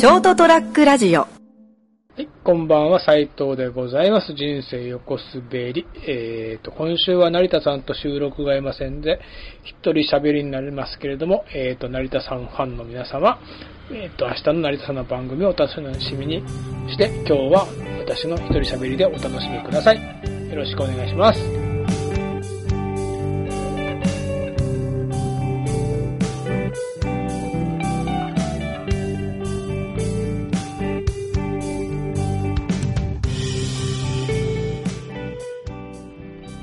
ショートトラックラジオはい、こんばんは、斉藤でございます。人生横滑り。えーと、今週は成田さんと収録がいませんで、一人喋りになりますけれども、えーと、成田さんファンの皆様、えーと、明日の成田さんの番組をお楽しみにして、今日は私の一人喋りでお楽しみください。よろしくお願いします。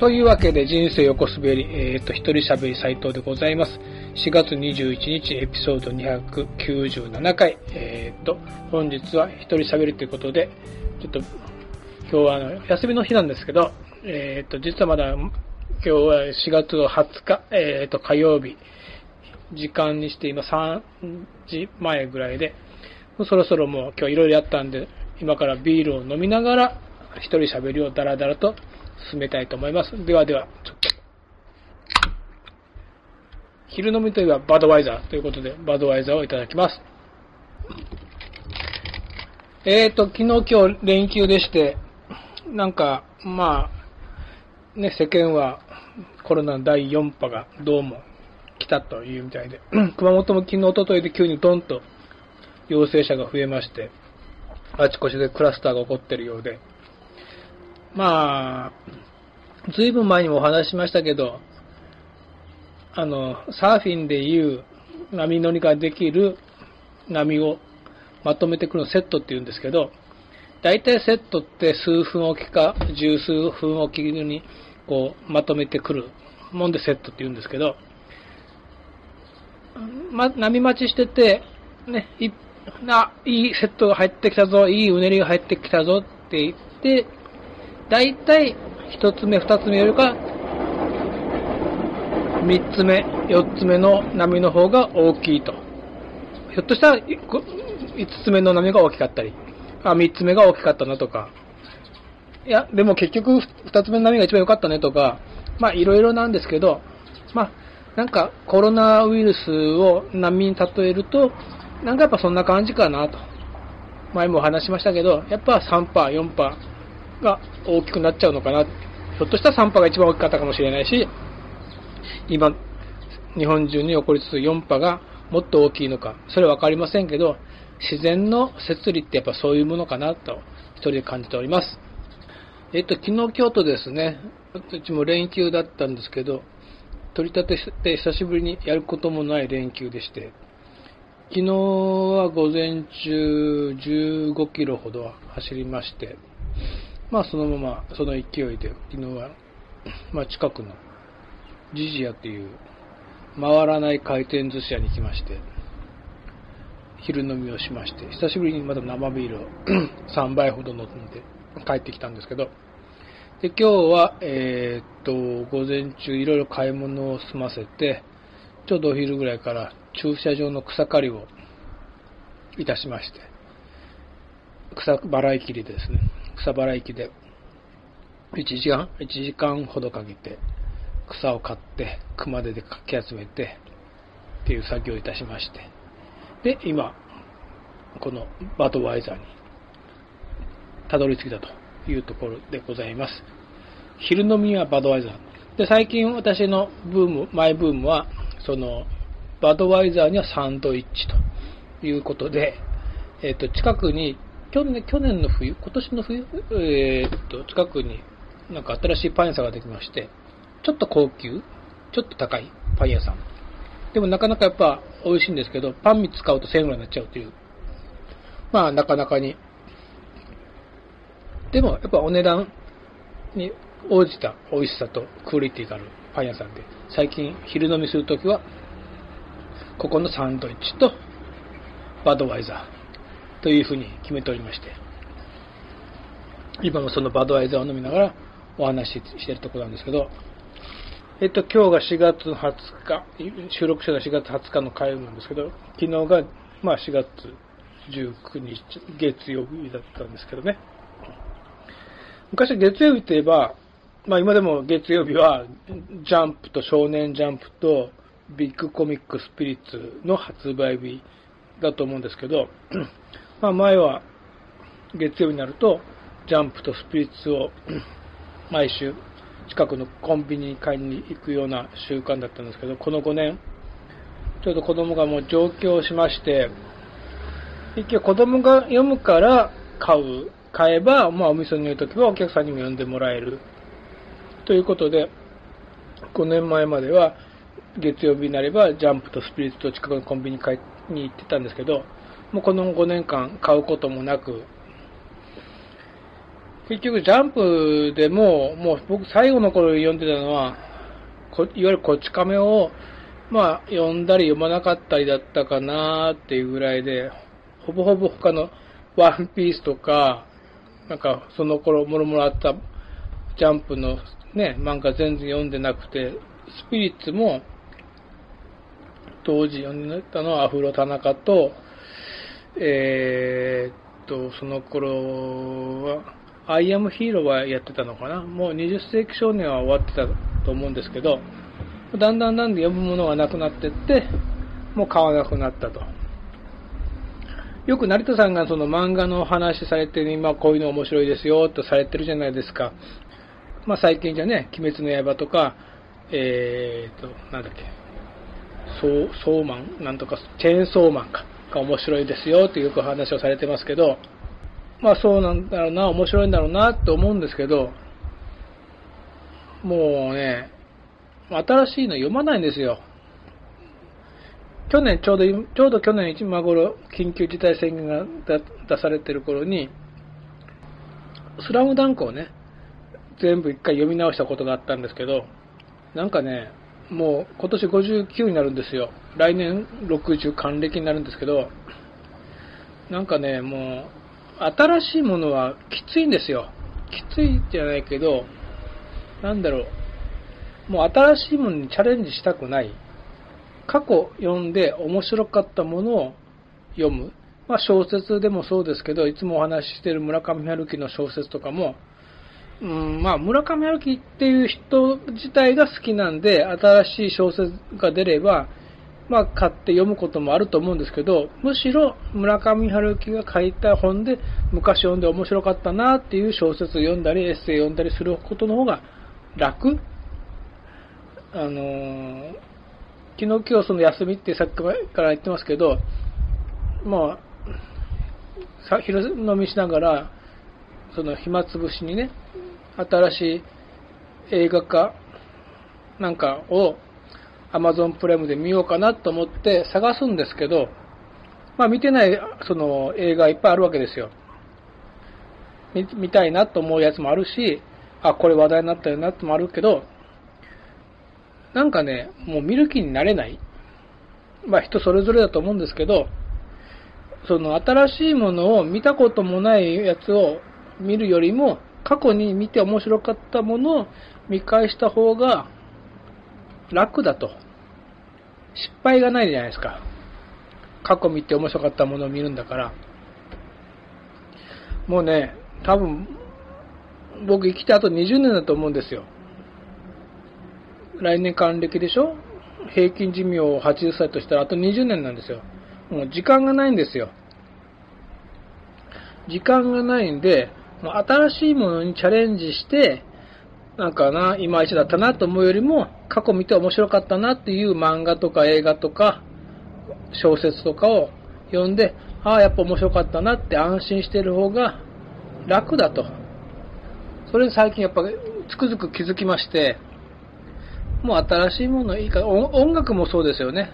というわけで人生横滑り、えっ、と、一人喋り斉藤でございます。4月21日エピソード297回、えっ、と、本日は一人喋りということで、ちょっと、今日はあの、休みの日なんですけど、えっ、と、実はまだ、今日は4月の20日、えっ、と、火曜日、時間にして今3時前ぐらいで、そろそろもう今日いろいろやったんで、今からビールを飲みながら、一人喋りをダラダラと進めたいと思います。ではでは、昼飲みといえばバドワイザーということで、バドワイザーをいただきます。えーと、昨日今日連休でして、なんか、まあ、ね、世間はコロナの第4波がどうも来たというみたいで、熊本も昨日、おとといで急にドンと陽性者が増えまして、あちこちでクラスターが起こってるようで、まあ、ずいぶん前にもお話ししましたけど、あの、サーフィンでいう波乗りができる波をまとめてくるセットって言うんですけど、大体セットって数分おきか十数分おきにこうまとめてくるもんでセットって言うんですけど、ま、波待ちしてて、ね、いな、いいセットが入ってきたぞ、いいうねりが入ってきたぞって言って、大体一つ目、二つ目よりか、三つ目、四つ目の波の方が大きいと。ひょっとしたら、いこ五つ目の波が大きかったり、あ、三つ目が大きかったなとか、いや、でも結局二つ目の波が一番良かったねとか、まあいろいろなんですけど、まあ、なんかコロナウイルスを波に例えると、なんかやっぱそんな感じかなと。前もお話しましたけど、やっぱ3波、4波が大きくなっちゃうのかな。ひょっとしたら3波が一番大きかったかもしれないし、今、日本中に起こりつつ4波がもっと大きいのか、それはわかりませんけど、自然の摂理ってやっぱそういうものかなと、一人で感じております。えっと、昨日、京都ですね、うちも連休だったんですけど、取り立てして久しぶりにやることもない連休でして、昨日は午前中15キロほど走りまして、まあそのままその勢いで昨日は、まあ近くのジジヤっていう回らない回転寿司屋に来まして、昼飲みをしまして、久しぶりにまた生ビールを 3杯ほど飲んで帰ってきたんですけど、で、今日は、えーっと、午前中いろいろ買い物を済ませて、ちょうどお昼ぐらいから駐車場の草刈りをいたしまして、草払い切りですね。草払い機で1時間、1時間ほどかけて草を刈って熊手でかき集めてっていう作業をいたしまして、で、今、このバドワイザーにたどり着いたというところでございます。昼飲みはバドワイザー。で、最近私のブーム、マイブームは、その、バドワイザーにはサンドイッチということで、えっ、と、近くに、去年、去年の冬、今年の冬、えっ、と、近くになんか新しいパン屋さんができまして、ちょっと高級、ちょっと高いパン屋さん。でもなかなかやっぱ美味しいんですけど、パン3つ買うと1000円ぐらいになっちゃうという。まあなかなかに。でもやっぱお値段に応じた美味しさとクオリティがあるパン屋さんで、最近昼飲みするときは、ここのサンドイッチとバドワイザーというふうに決めておりまして、今もそのバドワイザーを飲みながらお話ししているところなんですけど、えっと、今日が4月20日、収録したのが4月20日の火曜日なんですけど、昨日が、まあ4月19日、月曜日だったんですけどね。昔月曜日といえば、まあ今でも月曜日は、ジャンプと少年ジャンプとビッグコミックスピリッツの発売日だと思うんですけど、まあ、前は月曜日になると、ジャンプとスピリッツを 毎週近くのコンビニに買いに行くような習慣だったんですけど、この5年、ちょっと子供がもう上京しまして、結局子供が読むから買う、買えば、まあお店にいるときはお客さんにも読んでもらえる。ということで、5年前までは月曜日になればジャンプとスピリッツと近くのコンビニに買いに行ってたんですけど、もうこの5年間買うこともなく、結局ジャンプでも、もう僕最後の頃読んでたのは、いわゆるこち亀を、まあ読んだり読まなかったりだったかなっていうぐらいで、ほぼほぼ他のワンピースとか、なんかその頃もろもろあったジャンプのね、漫画全然読んでなくて、スピリッツも当時読んでたのはアフロ田中と、えー、っと、その頃は、アイアムヒーローはやってたのかな？もう20世紀少年は終わってたと思うんですけど、だんだんだんだん読むものがなくなってって、もう買わなくなったと。よく成田さんがその漫画の話されて、ね今こういうの面白いですよとされてるじゃないですか。まあ最近じゃね、鬼滅の刃とか、えーと、なんだっけ、ソー、ソーマン？なんとか、チェーンソーマンか、が面白いですよってよく話をされてますけど、まあそうなんだろうな、面白いんだろうなって思うんですけど、もうね、新しいの読まないんですよ。去年、ちょうど、ちょうど去年今頃、緊急事態宣言が出されてる頃に、スラムダンクをね、全部一回読み直したことがあったんですけど、なんかね、もう今年59になるんですよ。来年60還暦になるんですけど、なんかね、もう、新しいものはきついんですよ。きついじゃないけど、なんだろう。もう新しいものにチャレンジしたくない。過去読んで面白かったものを読む。まあ小説でもそうですけど、いつもお話ししてる村上春樹の小説とかも、うん、まあ村上春樹っていう人自体が好きなんで、新しい小説が出れば、まあ、買って読むこともあると思うんですけど、むしろ村上春樹が書いた本で昔読んで面白かったなっていう小説を読んだり、エッセイ読んだりすることの方が楽。あのー、昨日今日その休みってさっきから言ってますけど、まあ、さ昼飲みしながら、その暇つぶしにね、新しい映画化なんかを Amazon プライムで見ようかなと思って探すんですけど、まあ見てないその映画いっぱいあるわけですよ。見見たいなと思うやつもあるし、あ、これ話題になったよなってもあるけど、なんかね、もう見る気になれない。まあ人それぞれだと思うんですけど、その新しいものを見たこともないやつを見るよりも、過去に見て面白かったものを見返した方が楽だと。失敗がないじゃないですか。過去見て面白かったものを見るんだから。もうね、多分、僕生きてあと20年だと思うんですよ。来年還暦でしょ？平均寿命を80歳としたらあと20年なんですよ。もう時間がないんですよ。時間がないんで、もう新しいものにチャレンジして、なんかな、いまいちだったなと思うよりも、過去見て面白かったなっていう漫画とか映画とか、小説とかを読んで、ああ、やっぱ面白かったなって安心してる方が楽だと。それで最近やっぱつくづく気づきまして、もう新しいものいいから音楽もそうですよね。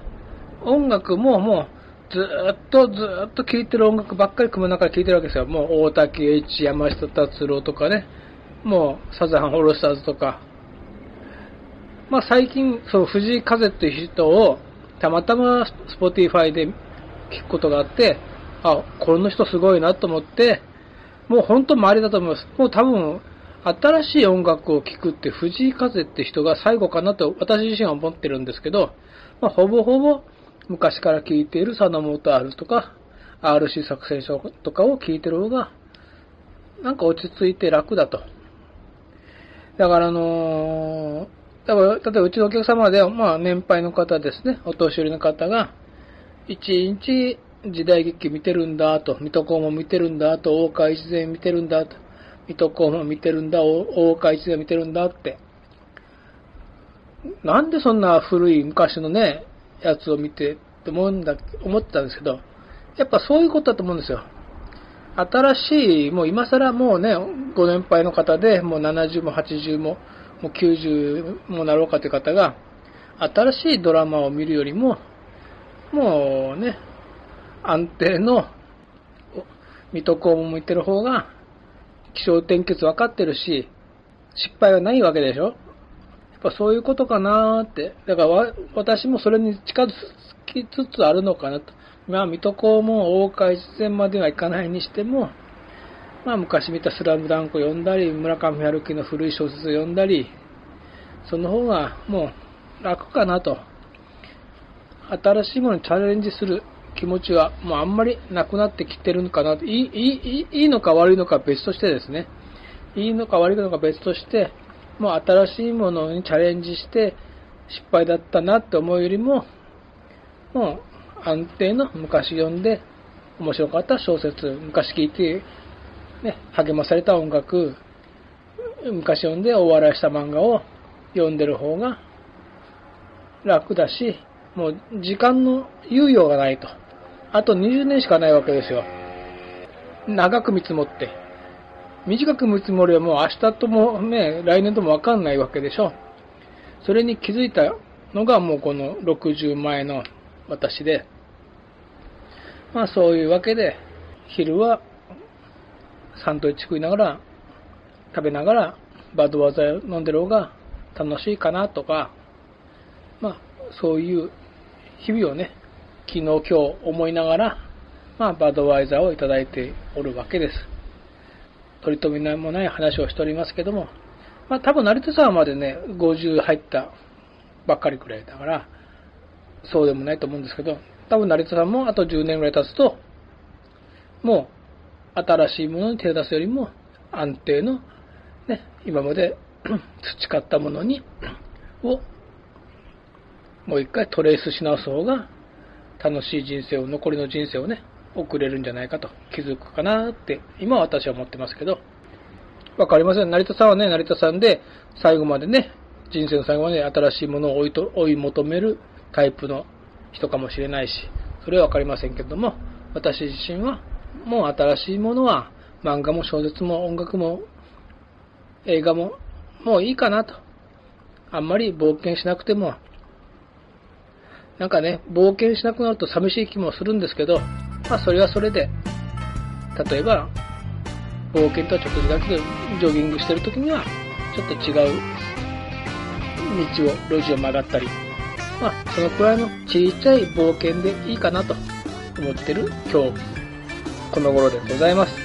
音楽ももうずっとずっと聴いてる音楽ばっかり組む中で聴いてるわけですよ。もう大滝詠一、山下達郎とかね。もう、サザンオールスターズとか、まあ最近、そう、藤井風っていう人を、たまたま Spotify で聞くことがあって、あ、この人すごいなと思って、もう本当周りだと思います。もう多分、新しい音楽を聴くって藤井風って人が最後かなと私自身は思ってるんですけど、まあ、ほぼほぼ昔から聴いているサナモート R とか RC 作戦書とかを聴いてる方がなんか落ち着いて楽だと。だからあのー、だから例えばうちのお客様で、まあ年配の方ですね、お年寄りの方が、1日時代劇見てるんだと、水戸黄門見てるんだと、大川一善見てるんだと、水戸黄門見てるんだ、大川一善見てるんだって。なんでそんな古い昔のね、やつを見てって思うんだ、思ってたんですけど、やっぱそういうことだと思うんですよ。新しい、もう今更もうね、ご年配の方で、もう70も80も、もう90もなろうかという方が、新しいドラマを見るよりも、もうね、安定の水戸黄門向いてる方が、気象転結分かってるし、失敗はないわけでしょ？やっぱそういうことかなって。だから私もそれに近づきつつあるのかなと。まあ、水戸黄門大岡一戦まではいかないにしても、まあ、昔見たスラムダンクを読んだり、村上春樹の古い小説を読んだり、その方がもう楽かなと。新しいものにチャレンジする気持ちはもうあんまりなくなってきてるのかなと。いい、いい、いいのか悪いのか別としてですね。いいのか悪いのか別として、もう新しいものにチャレンジして失敗だったなって思うよりも、もう安定の昔読んで面白かった小説、昔聞いて、ね、励まされた音楽、昔読んで大笑いした漫画を読んでる方が楽だし、もう時間の猶予がないと。あと20年しかないわけですよ。長く見積もって。短く見積もりはもう明日ともね、来年ともわかんないわけでしょ。それに気づいたのがもうこの60前の私で、まあそういうわけで、昼はサンドイッチ食いながら、食べながらバドワーザー飲んでる方が楽しいかなとか、まあそういう日々をね、昨日今日思いながら、まあバドワイザーをいただいておるわけです。取り留めもない話をしておりますけども、まあ多分成田さんまでね、50入ったばっかりくらいだから、そうでもないと思うんですけど、多分成田さんもあと10年ぐらい経つと、もう新しいものに手を出すよりも安定の、ね、今まで 培ったものに、をもう一回トレースし直す方が楽しい人生を、残りの人生をね、送れるんじゃないかと気づくかなって、今は私は思ってますけど、わかりません。成田さんはね、成田さんで最後までね、人生の最後まで新しいものを追いと追い求めるタイプの人かもしれないし、それはわかりませんけども、私自身はもう新しいものは漫画も小説も音楽も映画ももういいかなと。あんまり冒険しなくても。なんかね、冒険しなくなると寂しい気もするんですけど、まあそれはそれで、例えば、冒険とはちょっと違うけど、ジョギングしてる時には、ちょっと違う道を、路地を曲がったり、まあそのくらいの小さい冒険でいいかなと思ってる今日、この頃でございます。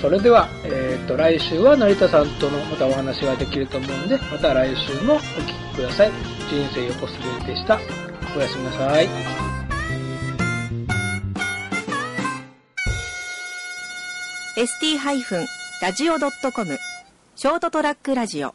それでは、えっ、ー、と、来週は成田さんとのまたお話ができると思うんで、また来週もお聴きください。人生横滑りでした。おやすみなさい。st-radio.com ショートトラックラジオ